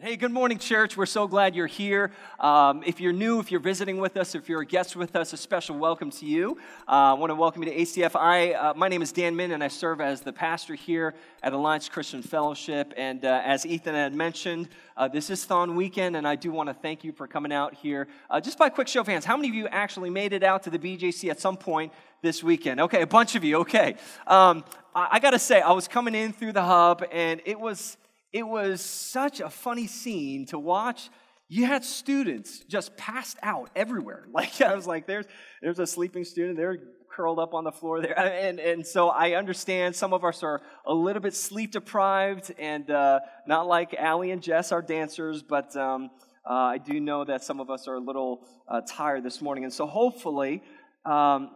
Hey, good morning, church. We're so glad you're here. Um, if you're new, if you're visiting with us, if you're a guest with us, a special welcome to you. Uh, I want to welcome you to ACF. I, uh, my name is Dan Min, and I serve as the pastor here at Alliance Christian Fellowship. And uh, as Ethan had mentioned, uh, this is Thon weekend, and I do want to thank you for coming out here. Uh, just by quick show of hands, how many of you actually made it out to the BJC at some point this weekend? Okay, a bunch of you. Okay. Um, I, I got to say, I was coming in through the hub, and it was it was such a funny scene to watch. You had students just passed out everywhere. Like I was like, there's there's a sleeping student. They're curled up on the floor there, and and so I understand some of us are a little bit sleep deprived, and uh, not like Allie and Jess are dancers, but. Um, uh, I do know that some of us are a little uh, tired this morning, and so hopefully um,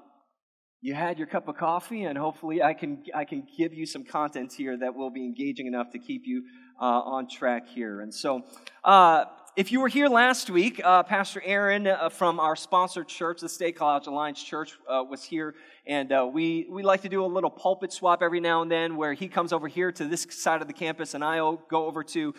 you had your cup of coffee, and hopefully I can I can give you some content here that will be engaging enough to keep you uh, on track here. And so, uh, if you were here last week, uh, Pastor Aaron uh, from our sponsored church, the State College Alliance Church, uh, was here, and uh, we we like to do a little pulpit swap every now and then, where he comes over here to this side of the campus, and I go over to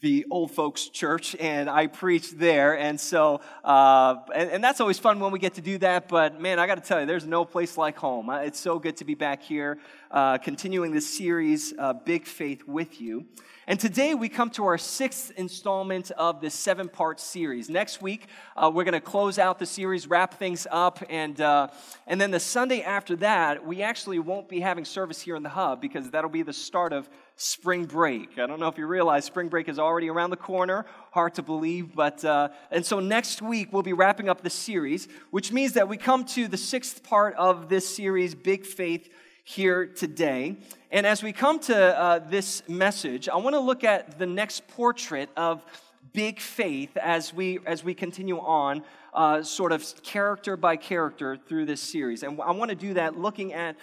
the old folks church and I preach there. And so, uh, and, and, that's always fun when we get to do that. But man, I got to tell you, there's no place like home. It's so good to be back here, uh, continuing this series, uh, Big Faith, with you. And today we come to our sixth installment of this seven part series. Next week, uh, we're going to close out the series, wrap things up, and, uh, and then the Sunday after that, we actually won't be having service here in the hub because that'll be the start of spring break. I don't know if you realize spring break is already around the corner. Hard to believe, but uh, and so next week we'll be wrapping up the series, which means that we come to the sixth part of this series, Big Faith here today. And as we come to uh, this message, I want to look at the next portrait of big faith as we as we continue on uh, sort of character by character through this series and i want to do that looking at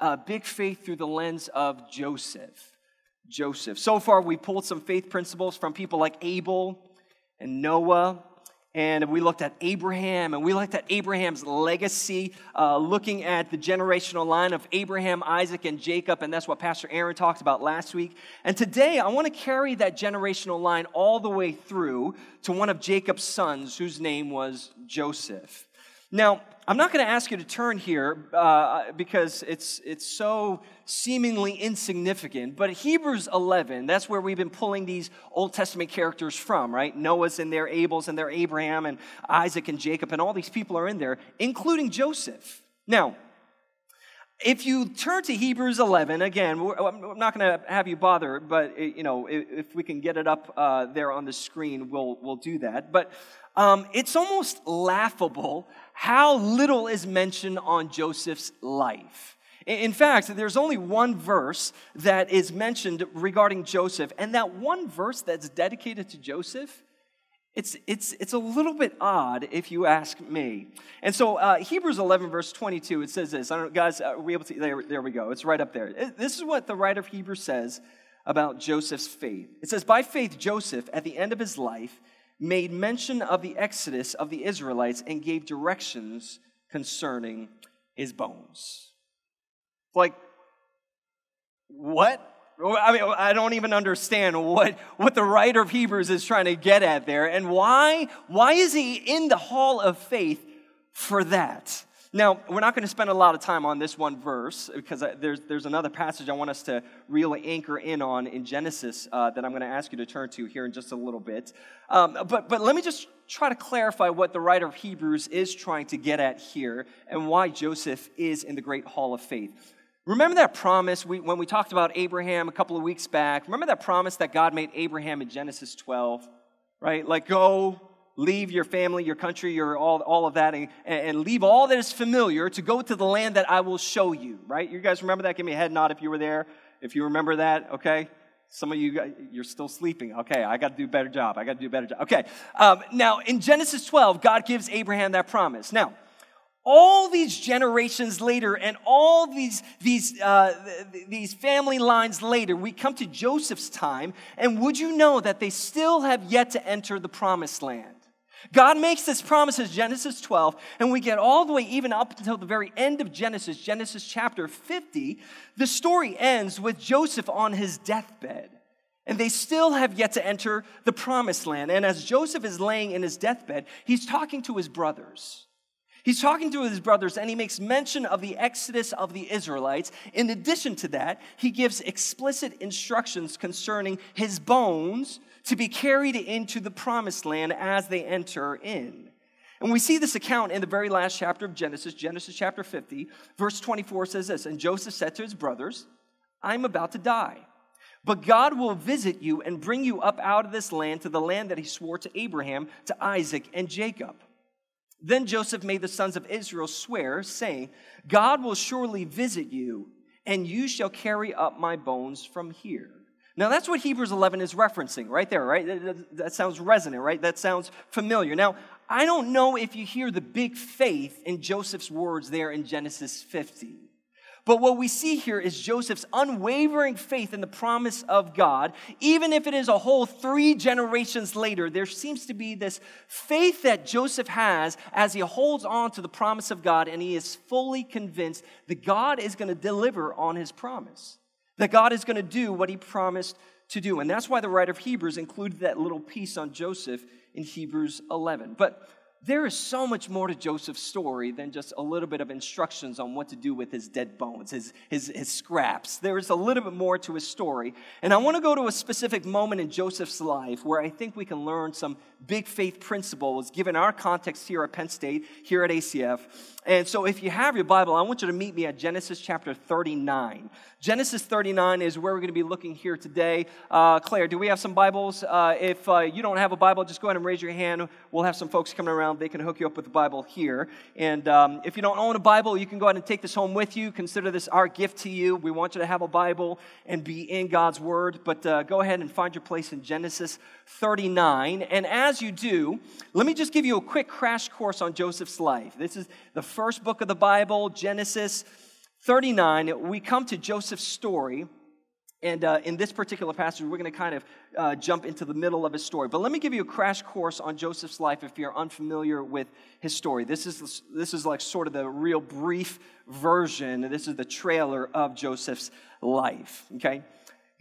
uh, big faith through the lens of joseph joseph so far we pulled some faith principles from people like abel and noah and we looked at Abraham, and we looked at Abraham's legacy, uh, looking at the generational line of Abraham, Isaac, and Jacob, and that's what Pastor Aaron talked about last week. And today, I want to carry that generational line all the way through to one of Jacob's sons, whose name was Joseph. Now, I'm not going to ask you to turn here uh, because it's, it's so seemingly insignificant, but Hebrews 11, that's where we've been pulling these Old Testament characters from, right? Noah's in there, Abel's in there, Abraham and Isaac and Jacob, and all these people are in there, including Joseph. Now, if you turn to Hebrews 11, again, I'm not going to have you bother, but you know, if we can get it up uh, there on the screen, we'll, we'll do that. But um, it's almost laughable how little is mentioned on Joseph's life. In fact, there's only one verse that is mentioned regarding Joseph, and that one verse that's dedicated to Joseph it's, it's, it's a little bit odd if you ask me. And so, uh, Hebrews 11, verse 22, it says this. I don't know, guys, are we able to? There, there we go. It's right up there. This is what the writer of Hebrews says about Joseph's faith. It says, By faith, Joseph, at the end of his life, made mention of the exodus of the Israelites and gave directions concerning his bones. Like, what? I mean, I don't even understand what, what the writer of Hebrews is trying to get at there. And why, why is he in the hall of faith for that? Now, we're not going to spend a lot of time on this one verse because there's, there's another passage I want us to really anchor in on in Genesis uh, that I'm going to ask you to turn to here in just a little bit. Um, but, but let me just try to clarify what the writer of Hebrews is trying to get at here and why Joseph is in the great hall of faith. Remember that promise we, when we talked about Abraham a couple of weeks back? Remember that promise that God made Abraham in Genesis 12? Right? Like, go, leave your family, your country, your all, all of that, and, and leave all that is familiar to go to the land that I will show you. Right? You guys remember that? Give me a head nod if you were there. If you remember that, okay? Some of you, you're still sleeping. Okay, I got to do a better job. I got to do a better job. Okay, um, now in Genesis 12, God gives Abraham that promise. Now, all these generations later and all these, these, uh, these family lines later, we come to Joseph's time, and would you know that they still have yet to enter the promised land? God makes this promise in Genesis 12, and we get all the way even up until the very end of Genesis, Genesis chapter 50. The story ends with Joseph on his deathbed. And they still have yet to enter the promised land. And as Joseph is laying in his deathbed, he's talking to his brothers. He's talking to his brothers and he makes mention of the exodus of the Israelites. In addition to that, he gives explicit instructions concerning his bones to be carried into the promised land as they enter in. And we see this account in the very last chapter of Genesis, Genesis chapter 50. Verse 24 says this And Joseph said to his brothers, I'm about to die. But God will visit you and bring you up out of this land to the land that he swore to Abraham, to Isaac, and Jacob. Then Joseph made the sons of Israel swear, saying, God will surely visit you, and you shall carry up my bones from here. Now, that's what Hebrews 11 is referencing right there, right? That, sounds resonant, right? That sounds familiar. Now, I don't know if you hear the big faith in Joseph's words there in Genesis 50. But what we see here is Joseph's unwavering faith in the promise of God. Even if it is a whole three generations later, there seems to be this faith that Joseph has as he holds on to the promise of God and he is fully convinced that God is going to deliver on his promise, that God is going to do what he promised to do. And that's why the writer of Hebrews included that little piece on Joseph in Hebrews 11. But there is so much more to Joseph's story than just a little bit of instructions on what to do with his dead bones, his, his, his scraps. There is a little bit more to his story. And I want to go to a specific moment in Joseph's life where I think we can learn some big faith principles given our context here at Penn State, here at ACF. And so if you have your Bible, I want you to meet me at Genesis chapter 39. Genesis 39 is where we're going to be looking here today. Uh, Claire, do we have some Bibles? Uh, if uh, you don't have a Bible, just go ahead and raise your hand. We'll have some folks coming around. They can hook you up with the Bible here. And um, if you don't own a Bible, you can go ahead and take this home with you. Consider this our gift to you. We want you to have a Bible and be in God's Word. But uh, go ahead and find your place in Genesis 39. And as you do, let me just give you a quick crash course on Joseph's life. This is the first book of the Bible, Genesis 39, we come to Joseph's story. And uh, in this particular passage, we're going to kind of uh, jump into the middle of his story. But let me give you a crash course on Joseph's life if you're unfamiliar with his story. This is, this is like sort of the real brief version. This is the trailer of Joseph's life, okay?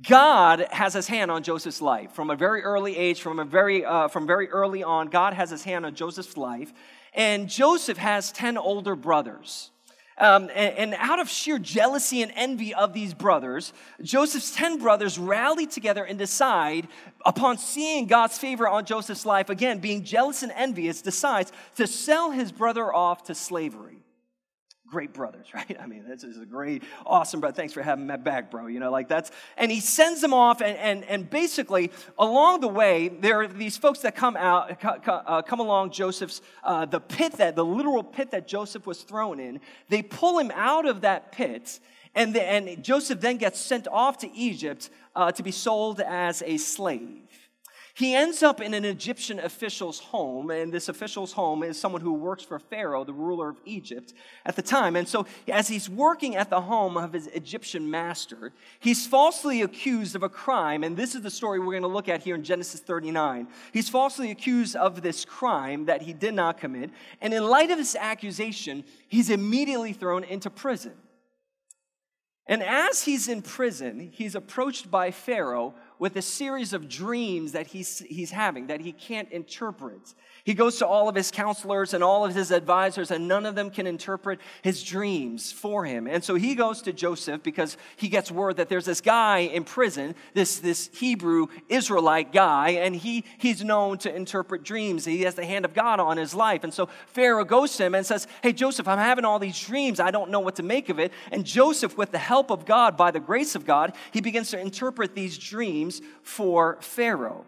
God has his hand on Joseph's life from a very early age, from a very uh, from very early on. God has his hand on Joseph's life, and Joseph has ten older brothers. Um, and, and, out of sheer jealousy and envy of these brothers, Joseph's 10 brothers rally together and decide, upon seeing God's favor on Joseph's life, again, being jealous and envious, decides to sell his brother off to slavery great brothers, right? I mean, this is a great, awesome brother. Thanks for having me back, bro. You know, like that's, and he sends them off, and, and, and basically, along the way, there are these folks that come out, uh, come along Joseph's, uh, the pit that, the literal pit that Joseph was thrown in. They pull him out of that pit, and, the, and Joseph then gets sent off to Egypt uh, to be sold as a slave. He ends up in an Egyptian official's home, and this official's home is someone who works for Pharaoh, the ruler of Egypt at the time. And so, as he's working at the home of his Egyptian master, he's falsely accused of a crime. And this is the story we're going to look at here in Genesis 39. He's falsely accused of this crime that he did not commit. And in light of this accusation, he's immediately thrown into prison. And as he's in prison, he's approached by Pharaoh with a series of dreams that he's, he's having that he can't interpret. He goes to all of his counselors and all of his advisors, and none of them can interpret his dreams for him. And so he goes to Joseph because he gets word that there's this guy in prison, this, this Hebrew Israelite guy, and he, he's known to interpret dreams. He has the hand of God on his life. And so Pharaoh goes to him and says, Hey, Joseph, I'm having all these dreams. I don't know what to make of it. And Joseph, with the help of God, by the grace of God, he begins to interpret these dreams for Pharaoh.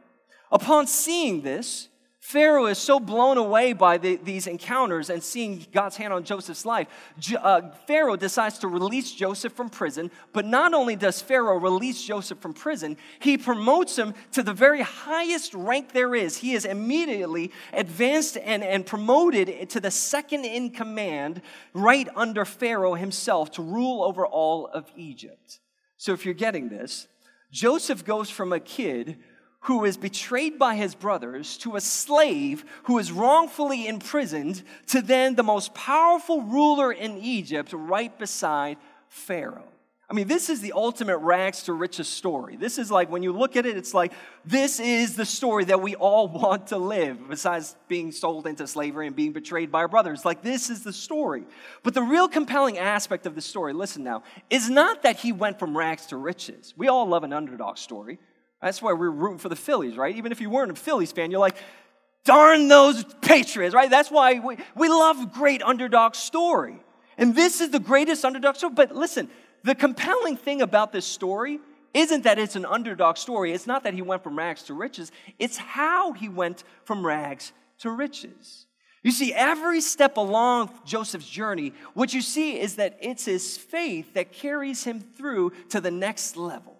Upon seeing this, Pharaoh is so blown away by the, these encounters and seeing God's hand on Joseph's life. Uh, Pharaoh decides to release Joseph from prison, but not only does Pharaoh release Joseph from prison, he promotes him to the very highest rank there is. He is immediately advanced and, and promoted to the second in command, right under Pharaoh himself, to rule over all of Egypt. So if you're getting this, Joseph goes from a kid who is betrayed by his brothers to a slave who is wrongfully imprisoned to then the most powerful ruler in Egypt right beside Pharaoh. I mean, this is the ultimate rags to riches story. This is like, when you look at it, it's like, this is the story that we all want to live, besides being sold into slavery and being betrayed by our brothers. Like, this is the story. But the real compelling aspect of the story, listen now, is not that he went from rags to riches. We all love an underdog story. That's why we're rooting for the Phillies, right? Even if you weren't a Phillies fan, you're like, darn those Patriots, right? That's why we, we love great underdog story. And this is the greatest underdog story. But listen, the compelling thing about this story isn't that it's an underdog story. It's not that he went from rags to riches. It's how he went from rags to riches. You see, every step along Joseph's journey, what you see is that it's his faith that carries him through to the next level,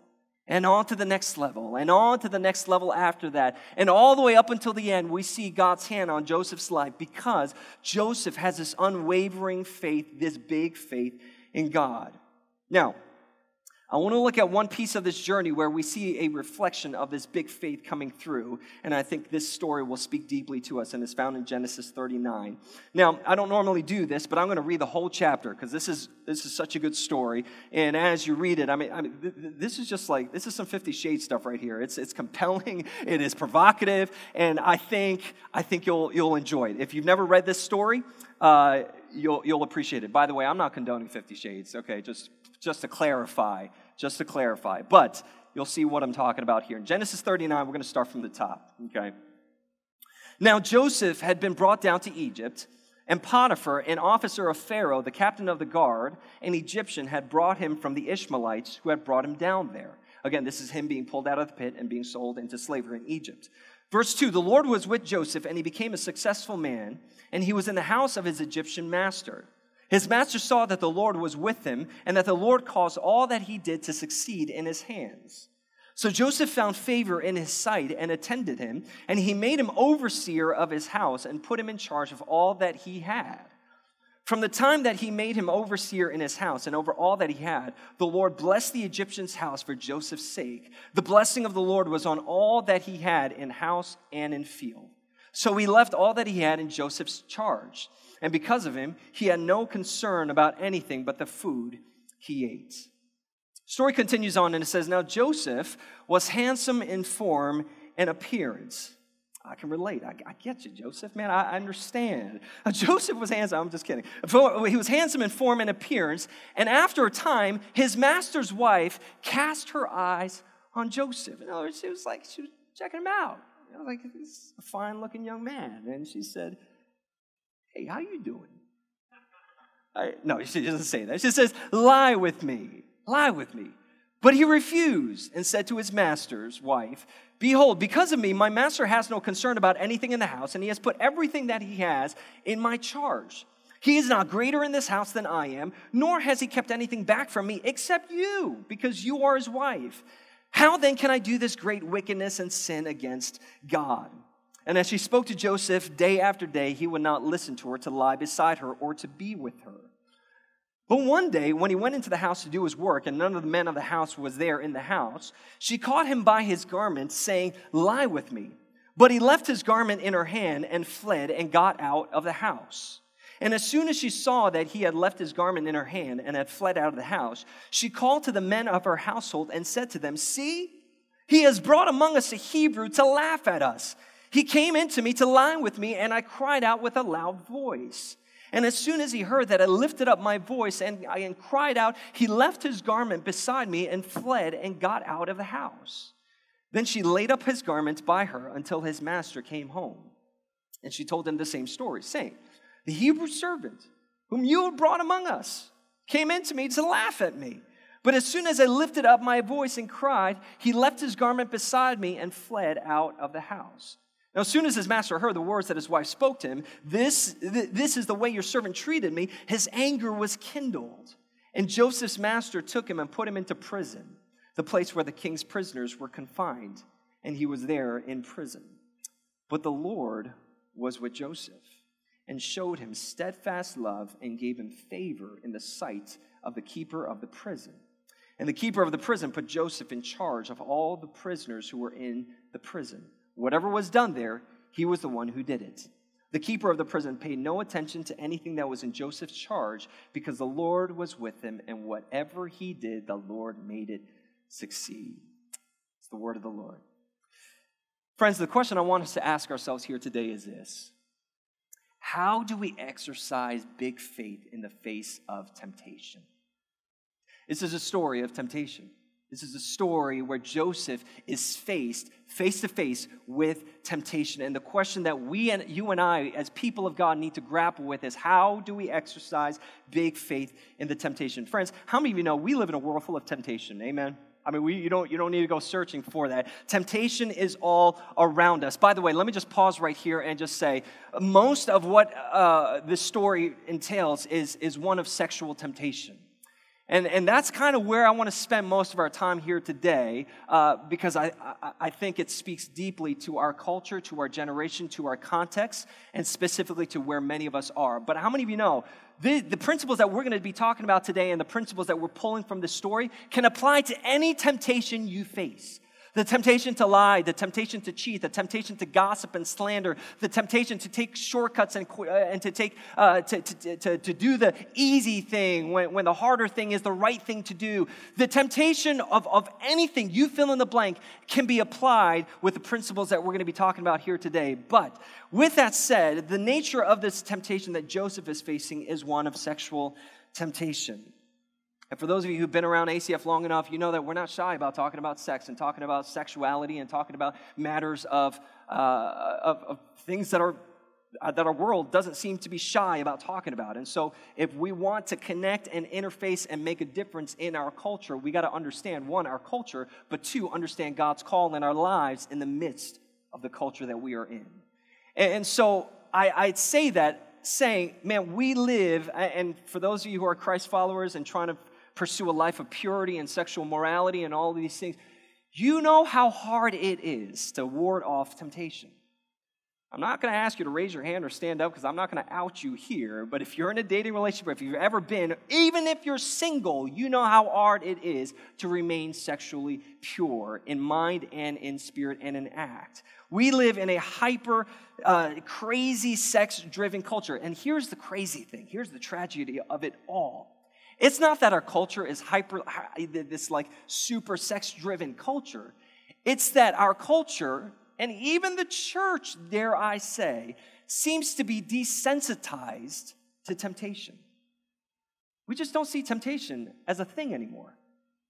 and on to the next level, and on to the next level after that. And all the way up until the end, we see God's hand on Joseph's life because Joseph has this unwavering faith, this big faith in God. Now, I want to look at one piece of this journey where we see a reflection of this big faith coming through, and I think this story will speak deeply to us, and is found in Genesis 39. Now, I don't normally do this, but I'm going to read the whole chapter because this is this is such a good story. And as you read it, I mean, I mean, th- th- this is just like this is some Fifty Shades stuff right here. It's it's compelling, it is provocative, and I think I think you'll you'll enjoy it. If you've never read this story, uh, you'll you'll appreciate it. By the way, I'm not condoning Fifty Shades. Okay, just just to clarify, just to clarify. But you'll see what I'm talking about here. In Genesis 39, we're going to start from the top, okay? Now, Joseph had been brought down to Egypt, and Potiphar, an officer of Pharaoh, the captain of the guard, an Egyptian, had brought him from the Ishmaelites who had brought him down there. Again, this is him being pulled out of the pit and being sold into slavery in Egypt. Verse 2 The Lord was with Joseph, and he became a successful man, and he was in the house of his Egyptian master. His master saw that the Lord was with him and that the Lord caused all that he did to succeed in his hands. So Joseph found favor in his sight and attended him, and he made him overseer of his house and put him in charge of all that he had. From the time that he made him overseer in his house and over all that he had, the Lord blessed the Egyptian's house for Joseph's sake. The blessing of the Lord was on all that he had in house and in field. So he left all that he had in Joseph's charge. And because of him, he had no concern about anything but the food he ate. Story continues on and it says, Now Joseph was handsome in form and appearance. I can relate. I, I get you, Joseph. Man, I, I understand. Uh, Joseph was handsome. I'm just kidding. He was handsome in form and appearance. And after a time, his master's wife cast her eyes on Joseph. In other words, she was like, she was checking him out. You know, like, he's a fine looking young man. And she said, Hey, how you doing? I, no, she doesn't say that. She says, Lie with me, lie with me. But he refused and said to his master's wife, Behold, because of me, my master has no concern about anything in the house, and he has put everything that he has in my charge. He is not greater in this house than I am, nor has he kept anything back from me except you, because you are his wife. How then can I do this great wickedness and sin against God? And as she spoke to Joseph day after day, he would not listen to her to lie beside her or to be with her. But one day, when he went into the house to do his work, and none of the men of the house was there in the house, she caught him by his garment, saying, Lie with me. But he left his garment in her hand and fled and got out of the house. And as soon as she saw that he had left his garment in her hand and had fled out of the house, she called to the men of her household and said to them, See, he has brought among us a Hebrew to laugh at us. He came into me to lie with me, and I cried out with a loud voice. And as soon as he heard that, I lifted up my voice and I cried out. He left his garment beside me and fled and got out of the house. Then she laid up his garment by her until his master came home. And she told him the same story, saying, The Hebrew servant whom you brought among us came into me to laugh at me. But as soon as I lifted up my voice and cried, he left his garment beside me and fled out of the house. Now, as soon as his master heard the words that his wife spoke to him, this, this is the way your servant treated me, his anger was kindled. And Joseph's master took him and put him into prison, the place where the king's prisoners were confined, and he was there in prison. But the Lord was with Joseph and showed him steadfast love and gave him favor in the sight of the keeper of the prison. And the keeper of the prison put Joseph in charge of all the prisoners who were in the prison. Whatever was done there, he was the one who did it. The keeper of the prison paid no attention to anything that was in Joseph's charge because the Lord was with him, and whatever he did, the Lord made it succeed. It's the word of the Lord. Friends, the question I want us to ask ourselves here today is this How do we exercise big faith in the face of temptation? This is a story of temptation. This is a story where Joseph is faced face to face with temptation. And the question that we and you and I, as people of God, need to grapple with is how do we exercise big faith in the temptation? Friends, how many of you know we live in a world full of temptation? Amen. I mean, we, you, don't, you don't need to go searching for that. Temptation is all around us. By the way, let me just pause right here and just say most of what uh, this story entails is, is one of sexual temptation. And, and that's kind of where I want to spend most of our time here today uh, because I, I, I, think it speaks deeply to our culture, to our generation, to our context, and specifically to where many of us are. But how many of you know the, the principles that we're going to be talking about today and the principles that we're pulling from this story can apply to any temptation you face? The temptation to lie, the temptation to cheat, the temptation to gossip and slander, the temptation to take shortcuts and, uh, and to, take, uh, to, to, to, to do the easy thing when, when the harder thing is the right thing to do. The temptation of, of anything, you fill in the blank, can be applied with the principles that we're going to be talking about here today. But with that said, the nature of this temptation that Joseph is facing is one of sexual temptation. And for those of you who've been around ACF long enough, you know that we're not shy about talking about sex and talking about sexuality and talking about matters of, uh, of, of, things that, are, uh, that our world doesn't seem to be shy about talking about. And so, if we want to connect and interface and make a difference in our culture, we got to understand one, our culture, but two, understand God's call in our lives in the midst of the culture that we are in. And, so, I, I'd say that saying, man, we live, and for those of you who are Christ followers and trying to pursue a life of purity and sexual morality and all these things, you know how hard it is to ward off temptation. I'm not going to ask you to raise your hand or stand up because I'm not going to out you here. But if you're in a dating relationship, if you've ever been, even if you're single, you know how hard it is to remain sexually pure in mind and in spirit and in act. We live in a hyper, uh, crazy, sex driven culture. And here's the crazy thing here's the tragedy of it all it's not that our culture is hyper, this like super sex driven culture. It's that our culture, and even the church, dare I say, seems to be desensitized to temptation. We just don't see temptation as a thing anymore.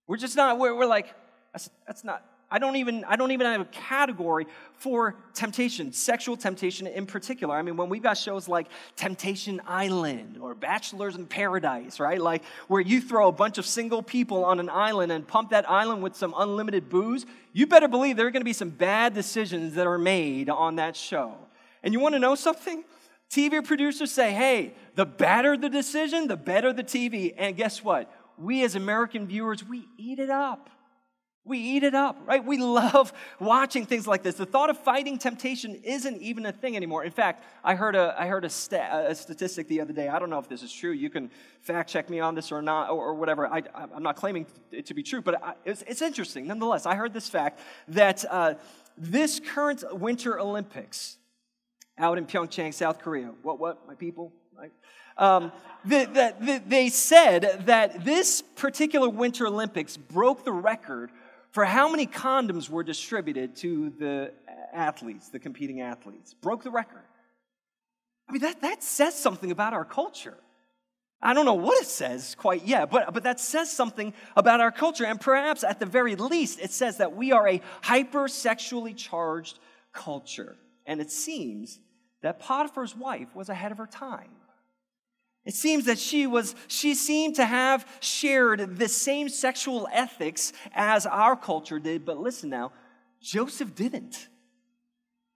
We're just not, we're, we're like, that's, that's not, I don't even I don't even have a category for temptation, sexual temptation in particular. I mean, when we've got shows like Temptation Island or Bachelors in Paradise, right? Like where you throw a bunch of single people on an island and pump that island with some unlimited booze, you better believe there are going to be some bad decisions that are made on that show. And you want to know something? TV producers say, "Hey, the better the decision, the better the TV." And guess what? We as American viewers, we eat it up. We eat it up, right? We love watching things like this. The thought of fighting temptation isn't even a thing anymore. In fact, I heard a, I heard a, a statistic the other day. I don't know if this is true. You can fact check me on this or not, or, or whatever. I, am not claiming it to be true, but I, it's, it's, interesting nonetheless. I heard this fact that uh, this current Winter Olympics out in Pyeongchang, South Korea, what, what, my people? Right? Um, the, the, the, they said that this particular Winter Olympics broke the record for how many condoms were distributed to the athletes, the competing athletes. Broke the record. I mean, that, that says something about our culture. I don't know what it says quite yet, but, but that says something about our culture. And perhaps at the very least, it says that we are a hypersexually charged culture. And it seems that Potiphar's wife was ahead of her time. It seems that she was she seemed to have shared the same sexual ethics as our culture did, but listen now, Joseph didn't.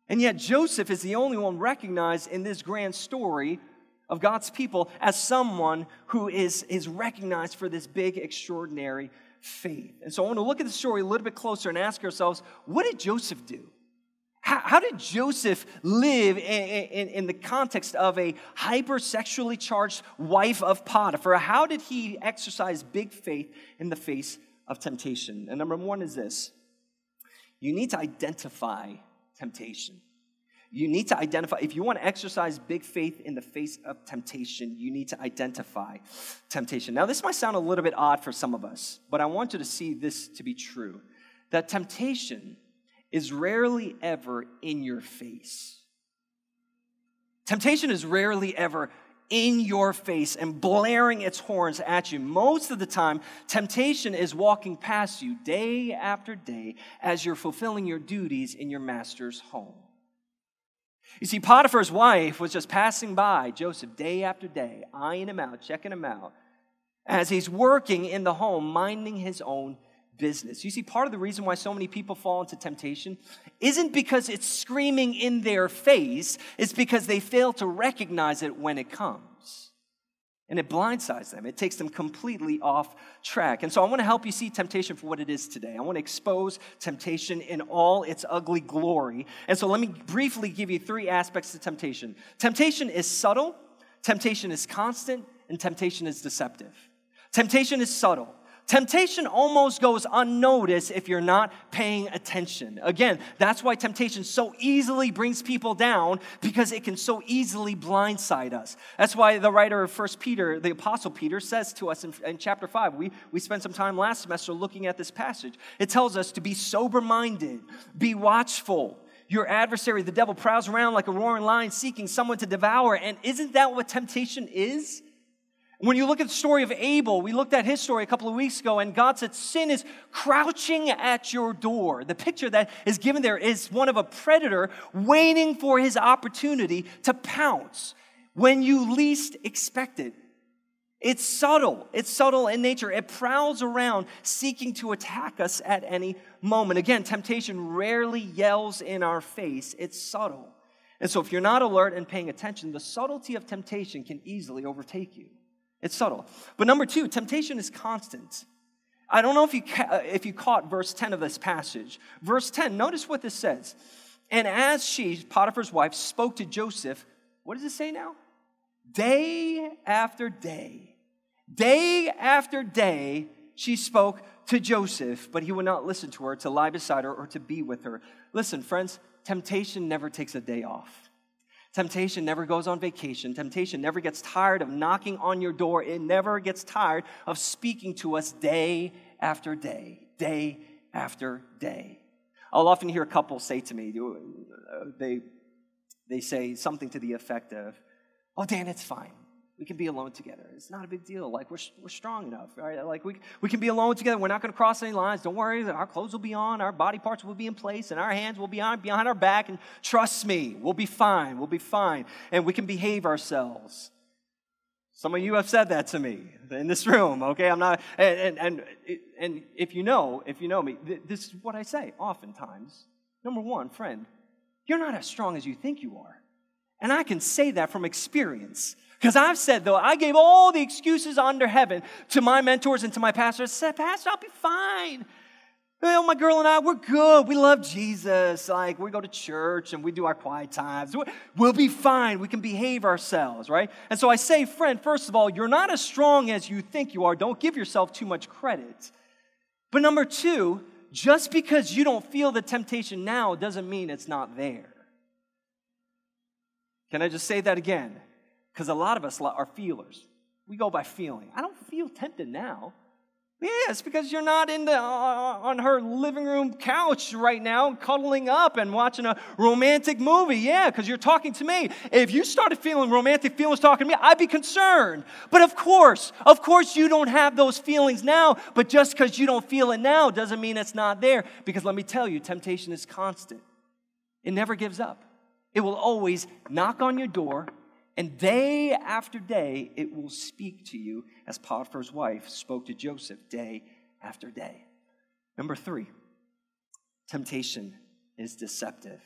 And yet Joseph is the only one recognized in this grand story of God's people as someone who is, is recognized for this big, extraordinary faith. And so I want to look at the story a little bit closer and ask ourselves, what did Joseph do? How, how did Joseph live in, in, in, the context of a hypersexually charged wife of Potiphar? How did he exercise big faith in the face of temptation? And number one is this you need to identify temptation. You need to identify, if you want to exercise big faith in the face of temptation, you need to identify temptation. Now, this might sound a little bit odd for some of us, but I want you to see this to be true that temptation is rarely ever in your face. Temptation is rarely ever in your face and blaring its horns at you. Most of the time, temptation is walking past you day after day as you're fulfilling your duties in your master's home. You see, Potiphar's wife was just passing by Joseph day after day, eyeing him out, checking him out, as he's working in the home, minding his own business. You see, part of the reason why so many people fall into temptation isn't because it's screaming in their face, it's because they fail to recognize it when it comes. And it blindsides them. It takes them completely off track. And so I want to help you see temptation for what it is today. I want to expose temptation in all its ugly glory. And so let me briefly give you three aspects to temptation temptation is subtle, temptation is constant, and temptation is deceptive. Temptation is subtle. Temptation almost goes unnoticed if you're not paying attention. Again, that's why temptation so easily brings people down because it can so easily blindside us. That's why the writer of First Peter, the Apostle Peter, says to us in, in chapter 5, we, we spent some time last semester looking at this passage. It tells us to be sober minded, be watchful. Your adversary, the devil, prowls around like a roaring lion seeking someone to devour. And isn't that what temptation is? When you look at the story of Abel, we looked at his story a couple of weeks ago, and God said, Sin is crouching at your door. The picture that is given there is one of a predator waiting for his opportunity to pounce when you least expect it. It's subtle. It's subtle in nature. It prowls around seeking to attack us at any moment. Again, temptation rarely yells in our face, it's subtle. And so, if you're not alert and paying attention, the subtlety of temptation can easily overtake you. It's subtle. But number two, temptation is constant. I don't know if you, ca- uh, if you caught verse 10 of this passage. Verse 10, notice what this says. And as she, Potiphar's wife, spoke to Joseph, what does it say now? Day after day, day after day, she spoke to Joseph, but he would not listen to her, to lie beside her, or to be with her. Listen, friends, temptation never takes a day off. Temptation never goes on vacation. Temptation never gets tired of knocking on your door. It never gets tired of speaking to us day after day, day after day. I'll often hear a couple say to me, uh, they, they say something to the effect of, Oh, Dan, it's fine. We can be alone together. It's not a big deal. Like, we're, we're strong enough, right? Like, we, we can be alone together. We're not going to cross any lines. Don't worry. Our clothes will be on. Our body parts will be in place. And our hands will be on behind our back. And trust me, we'll be fine. We'll be fine. And we can behave ourselves. Some of you have said that to me in this room, okay? I'm not, and, and, and, and if you know, if you know me, this is what I say oftentimes. Number one, friend, you're not as strong as you think you are. And I can say that from experience. Because I've said, though, I gave all the excuses under heaven to my mentors and to my pastors. I said, Pastor, I'll be fine. Well, oh, my girl and I, we're good. We love Jesus. Like, we go to church and we do our quiet times. We'll be fine. We can behave ourselves, right? And so I say, friend, first of all, you're not as strong as you think you are. Don't give yourself too much credit. But number two, just because you don't feel the temptation now doesn't mean it's not there. Can I just say that again? Because a lot of us are feelers. We go by feeling. I don't feel tempted now. Yes, because you're not in the, uh, on her living room couch right now, cuddling up and watching a romantic movie. Yeah, because you're talking to me. If you started feeling romantic feelings talking to me, I'd be concerned. But of course, of course, you don't have those feelings now. But just because you don't feel it now doesn't mean it's not there. Because let me tell you, temptation is constant, it never gives up. It will always knock on your door and day after day, it will speak to you as Potiphar's wife spoke to Joseph day after day. Number three, temptation is deceptive.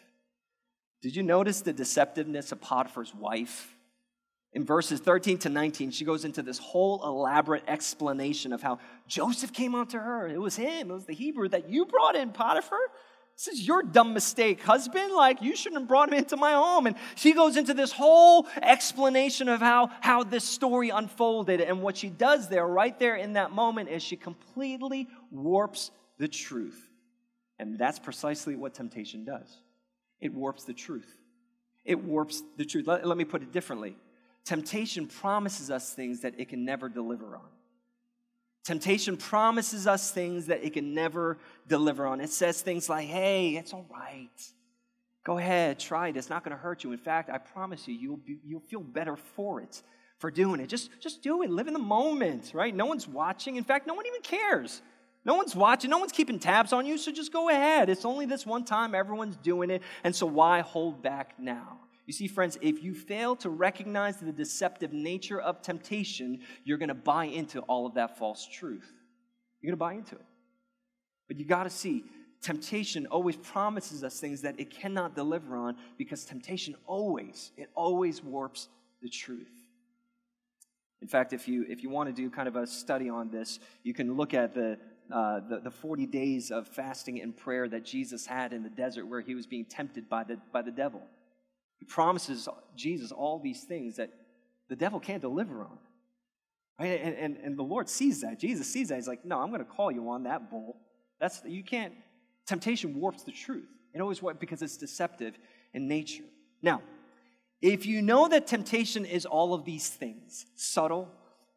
Did you notice the deceptiveness of Potiphar's wife? In verses 13 to 19, she goes into this whole elaborate explanation of how Joseph came onto her. It was him, it was the Hebrew that you brought in, Potiphar. This is your dumb mistake, husband. Like, you shouldn't have brought him into my home. And she goes into this whole explanation of how, how this story unfolded. And what she does there, right there in that moment, is she completely warps the truth. And that's precisely what temptation does it warps the truth. it warps the truth. Let, let me put it differently temptation promises us things that it can never deliver on. Temptation promises us things that it can never deliver on. It says things like, hey, it's all right. Go ahead, try it. It's not going to hurt you. In fact, I promise you, you'll, be, you'll feel better for it, for doing it. Just, just do it. Live in the moment, right? No one's watching. In fact, no one even cares. No one's watching, no one's keeping tabs on you, so just go ahead. It's only this one time, everyone's doing it, and so why hold back now? You see, friends, if you fail to recognize the deceptive nature of temptation, you're going to buy into all of that false truth. You're going to buy into it. But you got to see, temptation always promises us things that it cannot deliver on because temptation always, it always warps the truth. In fact, if you, if you want to do kind of a study on this, you can look at the, uh, the, the 40 days of fasting and prayer that Jesus had in the desert where he was being tempted by the, by the devil. He promises Jesus all these things that the devil can't deliver on. Right? And, and, and the Lord sees that. Jesus sees that. He's like, no, I'm going to call you on that bull. That's, you can't, temptation warps the truth. It always what because it's deceptive in nature. Now, if you know that temptation is all of these things, subtle,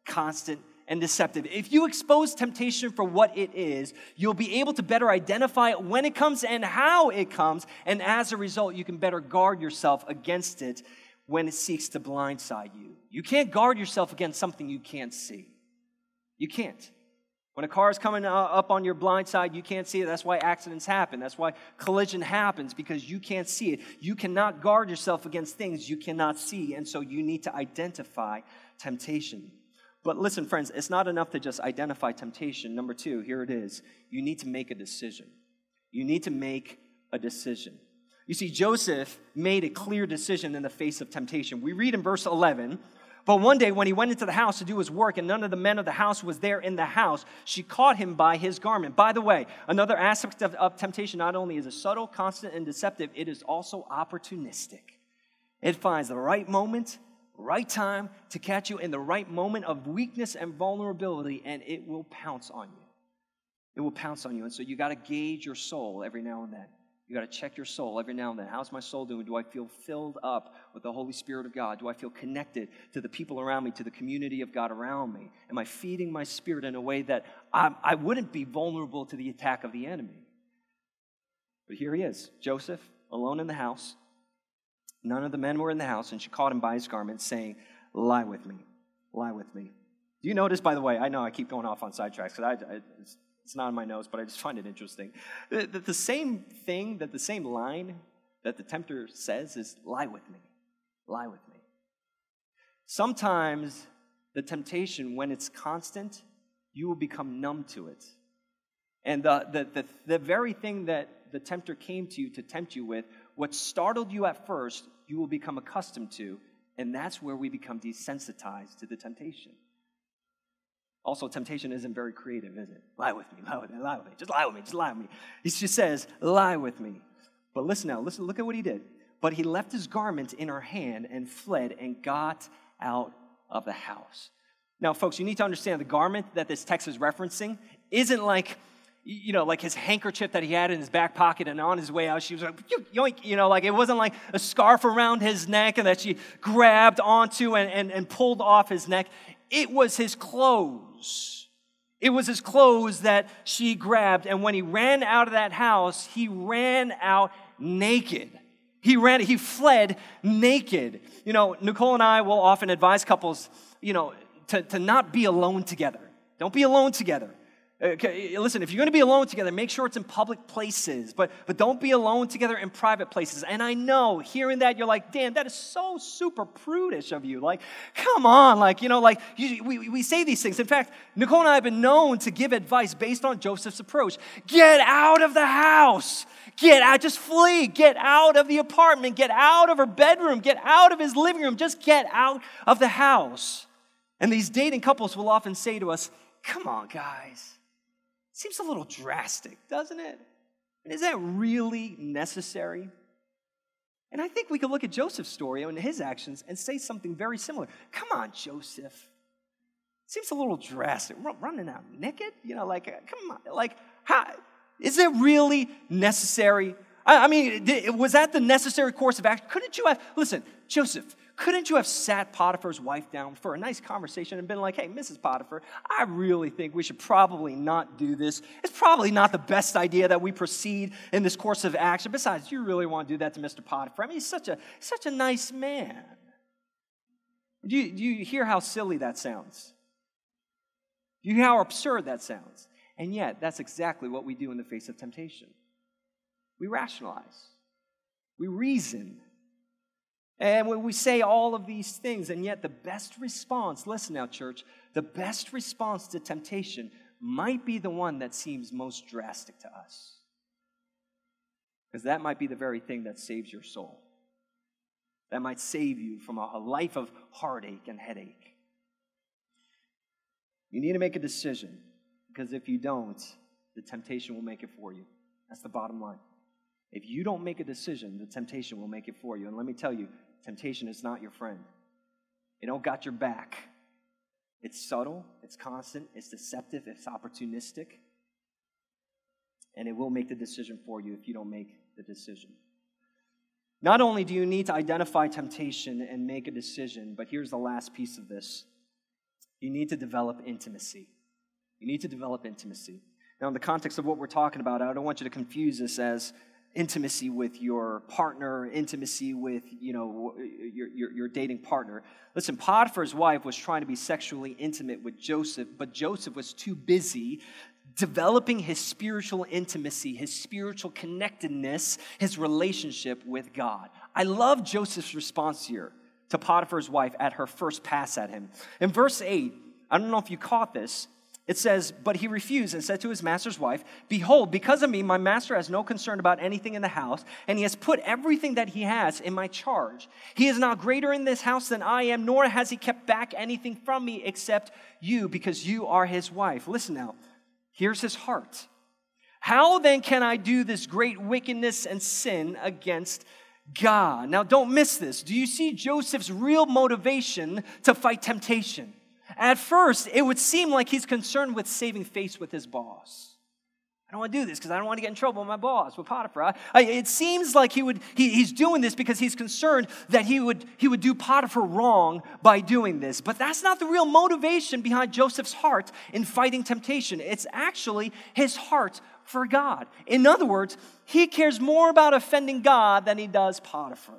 constant, and deceptive. If you expose temptation for what it is, you'll be able to better identify when it comes and how it comes, and as a result, you can better guard yourself against it when it seeks to blindside you. You can't guard yourself against something you can't see. You can't. When a car is coming uh, up on your blind side, you can't see it. That's why accidents happen. That's why collision happens because you can't see it. You cannot guard yourself against things you cannot see, and so you need to identify temptation. But listen, friends, it's not enough to just identify temptation. Number two, here it is. You need to make a decision. You need to make a decision. You see, Joseph made a clear decision in the face of temptation. We read in verse 11, but one day when he went into the house to do his work and none of the men of the house was there in the house, she caught him by his garment. By the way, another aspect of, of temptation not only is it subtle, constant, and deceptive, it is also opportunistic. It finds the right moment right time to catch you in the right moment of weakness and vulnerability, and it will pounce on you. It will pounce on you. And so you got to gauge your soul every now and then. You got to check your soul every now and then. How's my soul doing? Do I feel filled up with the Holy Spirit of God? Do I feel connected to the people around me, to the community of God around me? Am I feeding my spirit in a way that I, I wouldn't be vulnerable to the attack of the enemy? But here he is, Joseph, alone in the house, None of the men were in the house, and she caught him by his garment, saying, Lie with me, lie with me. Do you notice, by the way, I know I keep going off on sidetracks because I, I, it's, it's, not in my notes, but I just find it interesting. That the, the same thing, that the same line that the tempter says is, Lie with me, lie with me. Sometimes the temptation, when it's constant, you will become numb to it. And the, the, the, the very thing that the tempter came to you to tempt you with what startled you at first, you will become accustomed to, and that's where we become desensitized to the temptation. Also, temptation isn't very creative, is it? Lie with me, lie with me, lie with me, just lie with me, just lie with me. He just says, lie with me. But listen now, listen, look at what he did. But he left his garment in her hand and fled and got out of the house. Now, folks, you need to understand the garment that this text is referencing isn't like you know, like his handkerchief that he had in his back pocket, and on his way out, she was like, yoink, you know, like it wasn't like a scarf around his neck and that she grabbed onto and, and, and pulled off his neck. It was his clothes. It was his clothes that she grabbed, and when he ran out of that house, he ran out naked. He ran, he fled naked. You know, Nicole and I will often advise couples, you know, to, to not be alone together. Don't be alone together. Okay, listen, if you're going to be alone together, make sure it's in public places, but, but don't be alone together in private places. And I know, hearing that, you're like, Dan, that is so super prudish of you. Like, come on, like, you know, like, you, we, we say these things. In fact, Nicole and I have been known to give advice based on Joseph's approach. Get out of the house. Get out, just flee. Get out of the apartment. Get out of her bedroom. Get out of his living room. Just get out of the house. And these dating couples will often say to us, Come on, guys. Seems a little drastic, doesn't it? And is that really necessary? And I think we could look at Joseph's story and his actions and say something very similar. Come on, Joseph. Seems a little drastic. Running out naked? You know, like, come on. Like, how, is it really necessary? I, I mean, was that the necessary course of action? Couldn't you have, listen, Joseph, couldn't you have sat Potiphar's wife down for a nice conversation and been like, hey, Mrs. Potiphar, I really think we should probably not do this. It's probably not the best idea that we proceed in this course of action. Besides, you really want to do that to Mr. Potiphar. I mean, he's such a, such a nice man. Do you, do you hear how silly that sounds? Do you hear how absurd that sounds? And yet, that's exactly what we do in the face of temptation. We rationalize, we reason, and when we say all of these things, and yet the best response, listen now, church, the best response to temptation might be the one that seems most drastic to us. Because that might be the very thing that saves your soul. That might save you from a, life of heartache and headache. You need to make a decision, because if you don't, the temptation will make it for you. That's the bottom line. If you don't make a decision, the temptation will make it for you. And let me tell you, Temptation is not your friend. It don't got your back. It's subtle, it's constant, it's deceptive, it's opportunistic, and it will make the decision for you if you don't make the decision. Not only do you need to identify temptation and make a decision, but here's the last piece of this you need to develop intimacy. You need to develop intimacy. Now, in the context of what we're talking about, I don't want you to confuse this as intimacy with your partner, intimacy with, you know, your, your, your, dating partner. Listen, Potiphar's wife was trying to be sexually intimate with Joseph, but Joseph was too busy developing his spiritual intimacy, his spiritual connectedness, his relationship with God. I love Joseph's response here to Potiphar's wife at her first pass at him. In verse 8, I don't know if you caught this, it says, But he refused and said to his master's wife, Behold, because of me, my master has no concern about anything in the house, and he has put everything that he has in my charge. He is not greater in this house than I am, nor has he kept back anything from me except you, because you are his wife. Listen now, here's his heart. How then can I do this great wickedness and sin against God? Now, don't miss this. Do you see Joseph's real motivation to fight temptation? At first, it would seem like he's concerned with saving face with his boss. I don't want to do this because I don't want to get in trouble with my boss, with Potiphar. I, it seems like he would, he, he's doing this because he's concerned that he would, he would do Potiphar wrong by doing this. But that's not the real motivation behind Joseph's heart in fighting temptation. It's actually his heart for God. In other words, he cares more about offending God than he does Potiphar.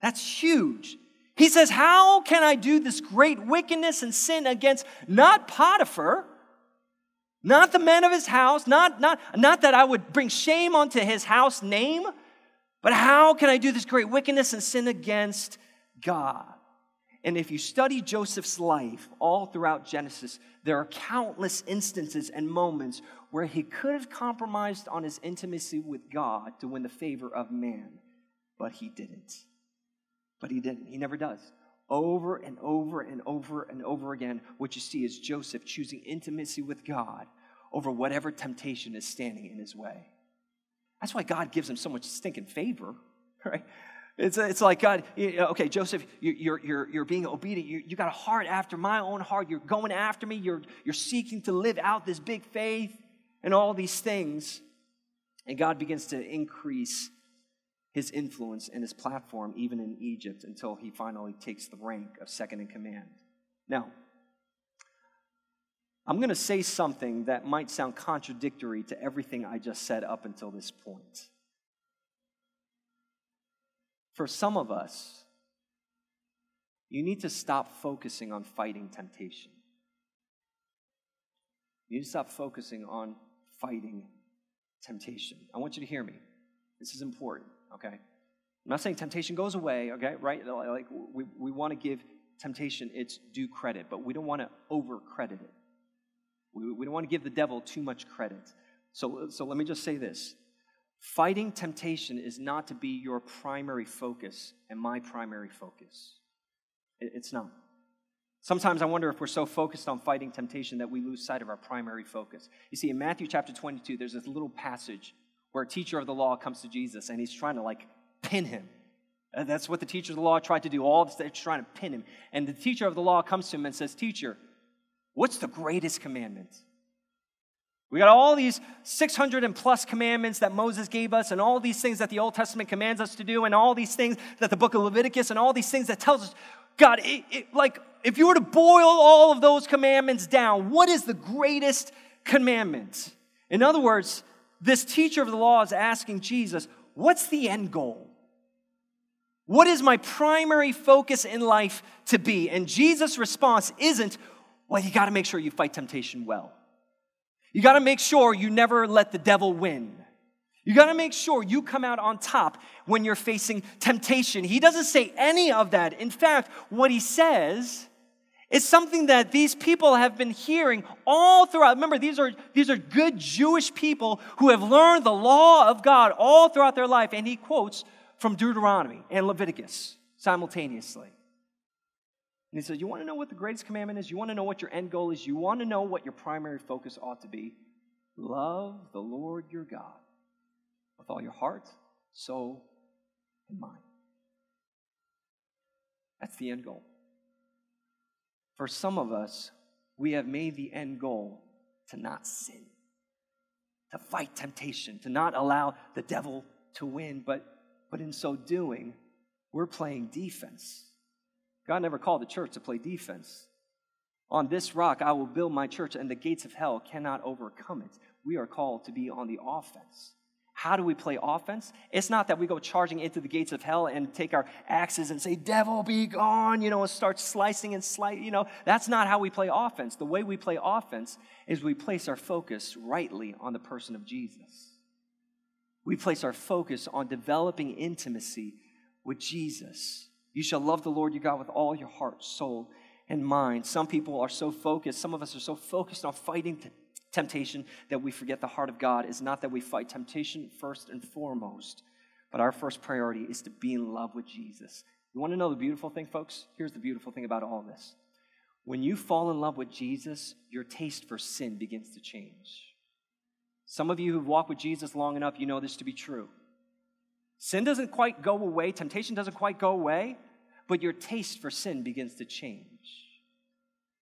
That's huge. He says, How can I do this great wickedness and sin against not Potiphar, not the men of his house, not, not, not that I would bring shame onto his house name, but how can I do this great wickedness and sin against God? And if you study Joseph's life all throughout Genesis, there are countless instances and moments where he could have compromised on his intimacy with God to win the favor of man, but he didn't. But he didn't. He never does. Over and over and over and over again, what you see is Joseph choosing intimacy with God over whatever temptation is standing in his way. That's why God gives him so much stinking favor, right? It's, it's like, God, okay, Joseph, you're, you're, you're being obedient. You, you got a heart after my own heart. You're going after me. You're, you're seeking to live out this big faith and all these things. And God begins to increase his influence and his platform even in Egypt until he finally takes the rank of second in command. Now, I'm going to say something that might sound contradictory to everything I just said up until this point. For some of us, you need to stop focusing on fighting temptation. You need to stop focusing on fighting temptation. I want you to hear me. This is important okay? I'm not saying temptation goes away, okay, right? Like we, we want to give temptation its due credit, but we don't want to over credit it. We, we don't want to give the devil too much credit. So, so let me just say this fighting temptation is not to be your primary focus and my primary focus. It, it's not. Sometimes I wonder if we're so focused on fighting temptation that we lose sight of our primary focus. You see, in Matthew chapter 22, there's this little passage where a teacher of the law comes to Jesus and he's trying to like pin him. And that's what the teacher of the law tried to do. All this, they're trying to pin him. And the teacher of the law comes to him and says, Teacher, what's the greatest commandment? We got all these 600 and plus commandments that Moses gave us, and all these things that the Old Testament commands us to do, and all these things that the book of Leviticus, and all these things that tells us, God, it, it, like if you were to boil all of those commandments down, what is the greatest commandment? In other words, this teacher of the law is asking Jesus, what's the end goal? What is my primary focus in life to be? And Jesus' response isn't, well, you got to make sure you fight temptation well. You got to make sure you never let the devil win. You got to make sure you come out on top when you're facing temptation. He doesn't say any of that. In fact, what he says is something that these people have been hearing all throughout. Remember, these are, these are good Jewish people who have learned the law of God all throughout their life. And he quotes from Deuteronomy and Leviticus simultaneously. And he says, You want to know what the greatest commandment is? You want to know what your end goal is? You want to know what your primary focus ought to be? Love the Lord your God with all your heart, soul, and mind. That's the end goal. For some of us, we have made the end goal to not sin, to fight temptation, to not allow the devil to win. But, but in so doing, we're playing defense. God never called the church to play defense. On this rock I will build my church, and the gates of hell cannot overcome it. We are called to be on the offense. How do we play offense? It's not that we go charging into the gates of hell and take our axes and say, Devil, be gone, you know, and start slicing and slice, you know. That's not how we play offense. The way we play offense is we place our focus rightly on the person of Jesus. We place our focus on developing intimacy with Jesus. You shall love the Lord your God with all your heart, soul, and mind. Some people are so focused, some of us are so focused on fighting temptation that we forget the heart of God is not that we fight temptation first and foremost, but our first priority is to be in love with Jesus. You want to know the beautiful thing, folks? Here's the beautiful thing about all this. When you fall in love with Jesus, your taste for sin begins to change. Some of you who've walked with Jesus long enough, you know this to be true. Sin doesn't quite go away, temptation doesn't quite go away, but your taste for sin begins to change.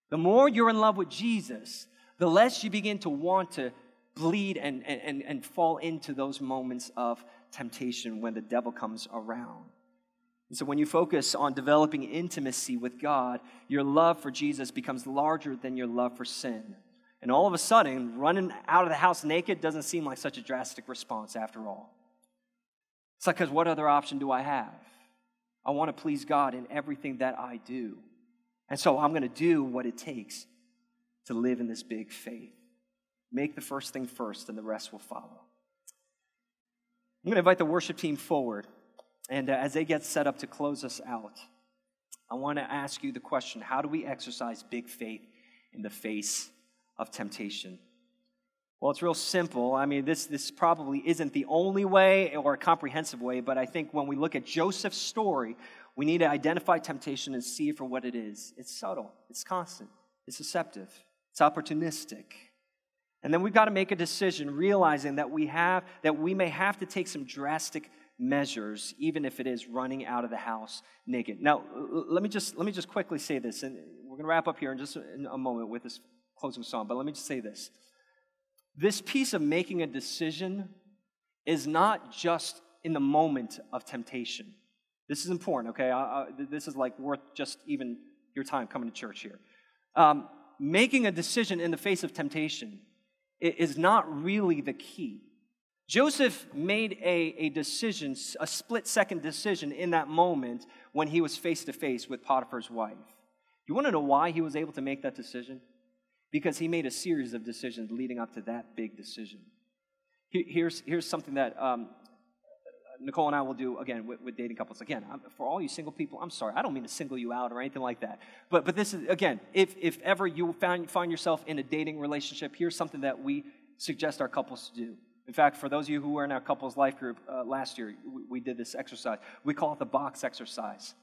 The more you're in love with Jesus, the less you begin to want to bleed and, and, and fall into those moments of temptation when the devil comes around. And so, when you focus on developing intimacy with God, your love for Jesus becomes larger than your love for sin. And all of a sudden, running out of the house naked doesn't seem like such a drastic response after all. It's like, because what other option do I have? I want to please God in everything that I do. And so I'm going to do what it takes to live in this big faith. Make the first thing first, and the rest will follow. I'm going to invite the worship team forward. And uh, as they get set up to close us out, I want to ask you the question how do we exercise big faith in the face of temptation? Well, it's real simple. I mean, this, this probably isn't the only way or a comprehensive way, but I think when we look at Joseph's story, we need to identify temptation and see for what it is. It's subtle, it's constant, it's deceptive. It's opportunistic. And then we've got to make a decision realizing that we have that we may have to take some drastic measures even if it is running out of the house naked. Now, let me just let me just quickly say this and we're going to wrap up here in just a moment with this closing song, but let me just say this. This piece of making a decision is not just in the moment of temptation. This is important, okay? I, I, this is like worth just even your time coming to church here. Um, making a decision in the face of temptation is not really the key. Joseph made a, a decision, a split second decision in that moment when he was face to face with Potiphar's wife. You want to know why he was able to make that decision? Because he made a series of decisions leading up to that big decision. Here's, here's something that um, Nicole and I will do again with, with dating couples. Again, I'm, for all you single people, I'm sorry. I don't mean to single you out or anything like that. But but this is again, if if ever you find find yourself in a dating relationship, here's something that we suggest our couples to do. In fact, for those of you who were in our couples life group uh, last year, we, we did this exercise. We call it the box exercise,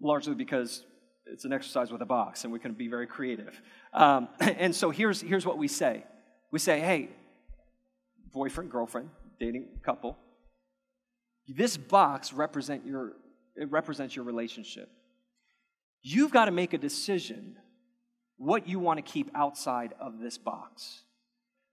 largely because it's an exercise with a box, and we can be very creative. Um, and so here's here's what we say. We say, hey, boyfriend, girlfriend, dating couple this box represent your, it represents your relationship. You've got to make a decision what you want to keep outside of this box.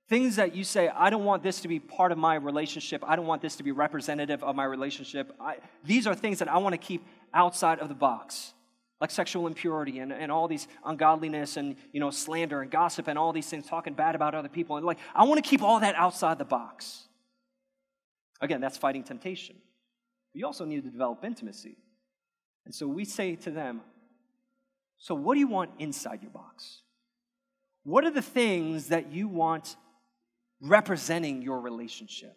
Things that you say, I don't want this to be part of my relationship. I don't want this to be representative of my relationship. I, these are things that I want to keep outside of the box, like sexual impurity and, and all these ungodliness and you know slander and gossip and all these things, talking bad about other people. And like, I want to keep all that outside the box. Again, that's fighting temptation. You also need to develop intimacy. And so we say to them, So, what do you want inside your box? What are the things that you want representing your relationship?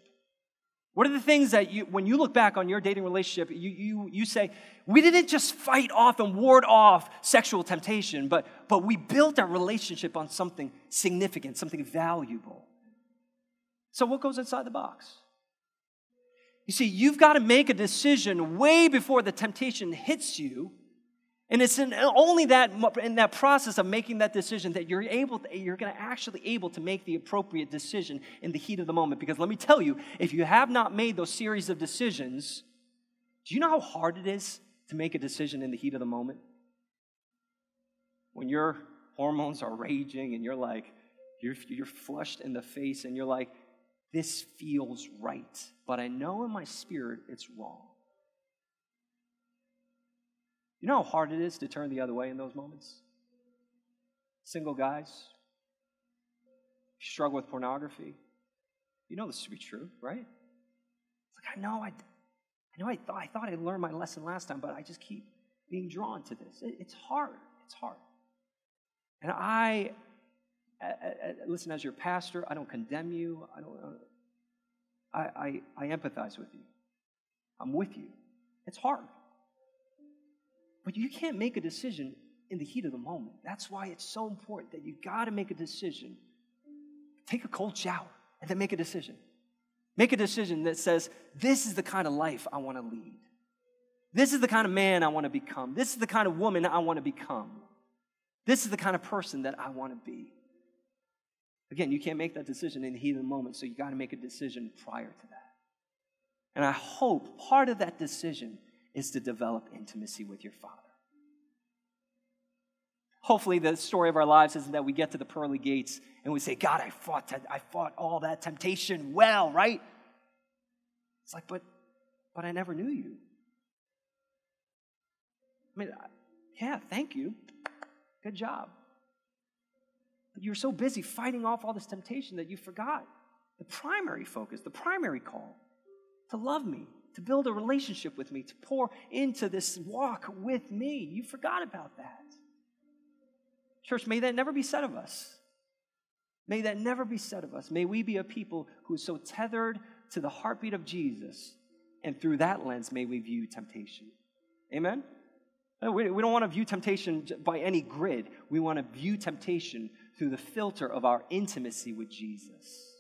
What are the things that you, when you look back on your dating relationship, you, you, you say, we didn't just fight off and ward off sexual temptation, but, but we built our relationship on something significant, something valuable. So, what goes inside the box? You see, you've got to make a decision way before the temptation hits you. And it's in only that in that process of making that decision that you're able to, you're going to actually able to make the appropriate decision in the heat of the moment. Because let me tell you, if you have not made those series of decisions, do you know how hard it is to make a decision in the heat of the moment? When your hormones are raging and you're like, you're, you're flushed in the face and you're like, this feels right, but I know in my spirit it's wrong. You know how hard it is to turn the other way in those moments? Single guys, struggle with pornography. You know this to be true, right? It's like I know I, I know I thought I thought I learned my lesson last time, but I just keep being drawn to this. It, it's hard. It's hard. And Listen, as your pastor, I don't condemn you. I don't. Uh, I, I, I empathize with you. I'm with you. It's hard. But you can't make a decision in the heat of the moment. That's why it's so important that you've got to make a decision. Take a cold shower and then make a decision. Make a decision that says, This is the kind of life I want to lead. This is the kind of man I want to become. This is the kind of woman I want to become. This is the kind of person that I want to be. Again, you can't make that decision in the heat of the moment, so you got to make a decision prior to that. And I hope part of that decision is to develop intimacy with your Father. Hopefully, the story of our lives isn't that we get to the pearly gates and we say, God, I fought, I fought all that temptation well, right? It's like, but, but I never knew you. I mean, yeah, thank you. Good job. You were so busy fighting off all this temptation that you forgot the primary focus, the primary call to love me, to build a relationship with me, to pour into this walk with me. You forgot about that. Church, may that never be said of us. May that never be said of us. May we be a people who is so tethered to the heartbeat of Jesus, and through that lens, may we view temptation. Amen? Uh, we don't want to view temptation by any grid. We want to view temptation through the filter of our intimacy with Jesus.